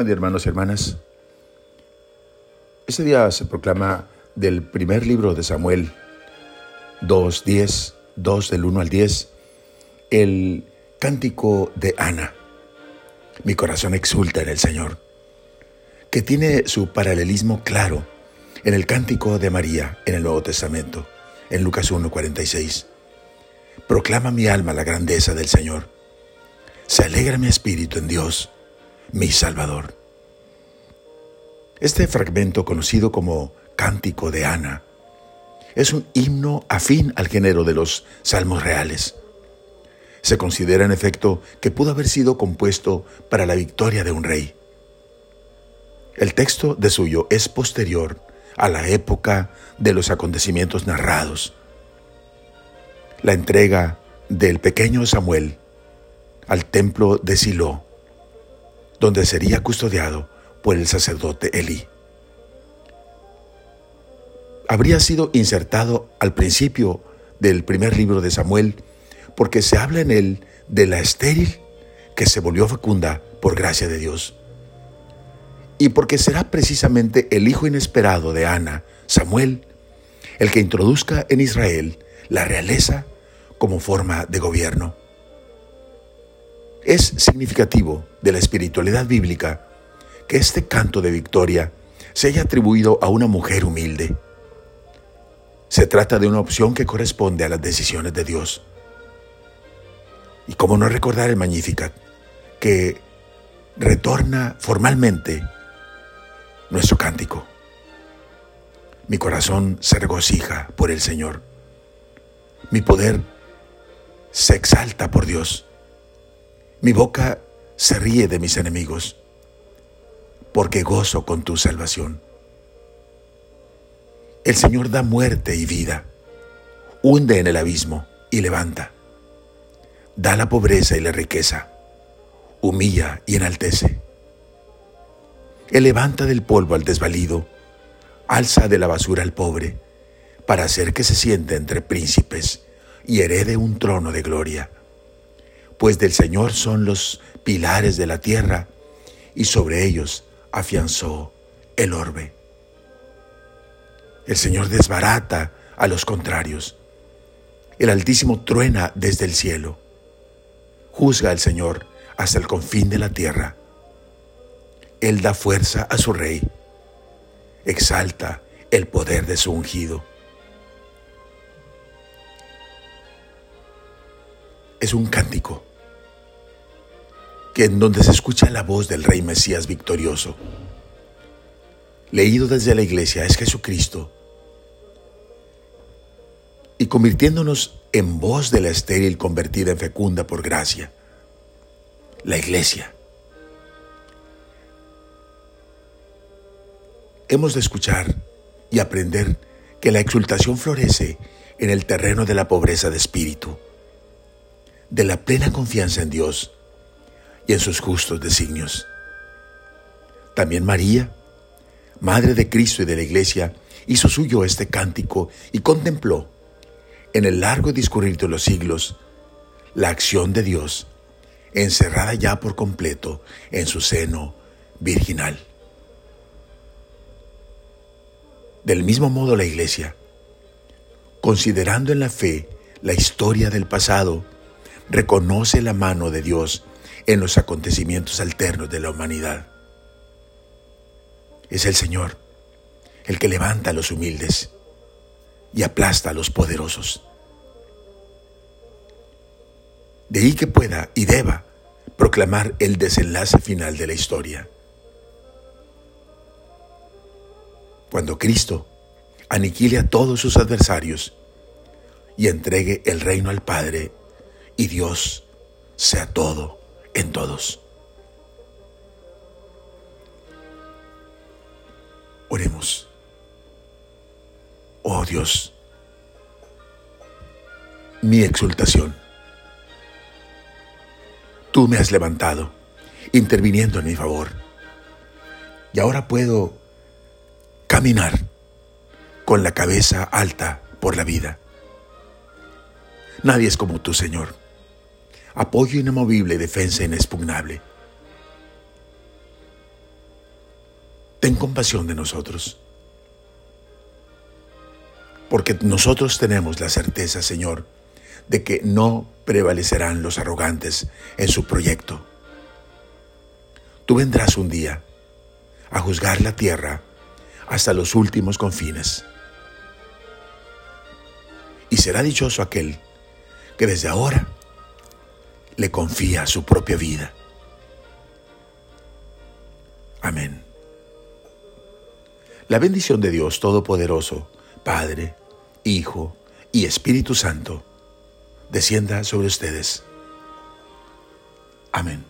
Buen día, hermanos y hermanas. Este día se proclama del primer libro de Samuel, 2, 10, 2 del 1 al 10, el cántico de Ana. Mi corazón exulta en el Señor, que tiene su paralelismo claro en el cántico de María en el Nuevo Testamento, en Lucas 1, 46. Proclama mi alma la grandeza del Señor. Se alegra mi espíritu en Dios, mi Salvador. Este fragmento, conocido como Cántico de Ana, es un himno afín al género de los salmos reales. Se considera en efecto que pudo haber sido compuesto para la victoria de un rey. El texto de suyo es posterior a la época de los acontecimientos narrados. La entrega del pequeño Samuel al templo de Silo, donde sería custodiado por el sacerdote Elí. Habría sido insertado al principio del primer libro de Samuel porque se habla en él de la estéril que se volvió fecunda por gracia de Dios. Y porque será precisamente el hijo inesperado de Ana, Samuel, el que introduzca en Israel la realeza como forma de gobierno. Es significativo de la espiritualidad bíblica que este canto de victoria se haya atribuido a una mujer humilde. Se trata de una opción que corresponde a las decisiones de Dios. Y cómo no recordar el Magnificat, que retorna formalmente nuestro cántico. Mi corazón se regocija por el Señor. Mi poder se exalta por Dios. Mi boca se ríe de mis enemigos, porque gozo con tu salvación. El Señor da muerte y vida, hunde en el abismo y levanta da la pobreza y la riqueza, humilla y enaltece. Él levanta del polvo al desvalido, alza de la basura al pobre, para hacer que se siente entre príncipes y herede un trono de gloria. Pues del Señor son los pilares de la tierra, y sobre ellos afianzó el orbe. El Señor desbarata a los contrarios. El Altísimo truena desde el cielo juzga al Señor hasta el confín de la tierra. Él da fuerza a su rey, exalta el poder de su ungido. Es un cántico en donde se escucha la voz del rey Mesías victorioso, leído desde la iglesia, es Jesucristo, y convirtiéndonos en voz de la estéril convertida en fecunda por gracia, la iglesia. Hemos de escuchar y aprender que la exultación florece en el terreno de la pobreza de espíritu, de la plena confianza en Dios y en sus justos designios. También María, Madre de Cristo y de la Iglesia, hizo suyo este cántico y contempló en el largo discurrir de los siglos la acción de Dios, encerrada ya por completo en su seno virginal. Del mismo modo la Iglesia, considerando en la fe la historia del pasado, reconoce la mano de Dios en los acontecimientos alternos de la humanidad. Es el Señor el que levanta a los humildes y aplasta a los poderosos. De ahí que pueda y deba proclamar el desenlace final de la historia. Cuando Cristo aniquile a todos sus adversarios y entregue el reino al Padre y Dios sea todo en todos. Oremos. Oh Dios, mi exultación. Tú me has levantado, interviniendo en mi favor. Y ahora puedo caminar con la cabeza alta por la vida. Nadie es como tú, Señor. Apoyo inamovible defensa inexpugnable. ten compasión de nosotros. Porque nosotros tenemos la certeza, Señor, de que no prevalecerán los arrogantes en su proyecto. Tú vendrás un día a juzgar la tierra hasta los últimos confines. Y será dichoso aquel que desde ahora le confía su propia vida. Amén. La bendición de Dios Todopoderoso, Padre, Hijo y Espíritu Santo, descienda sobre ustedes. Amén.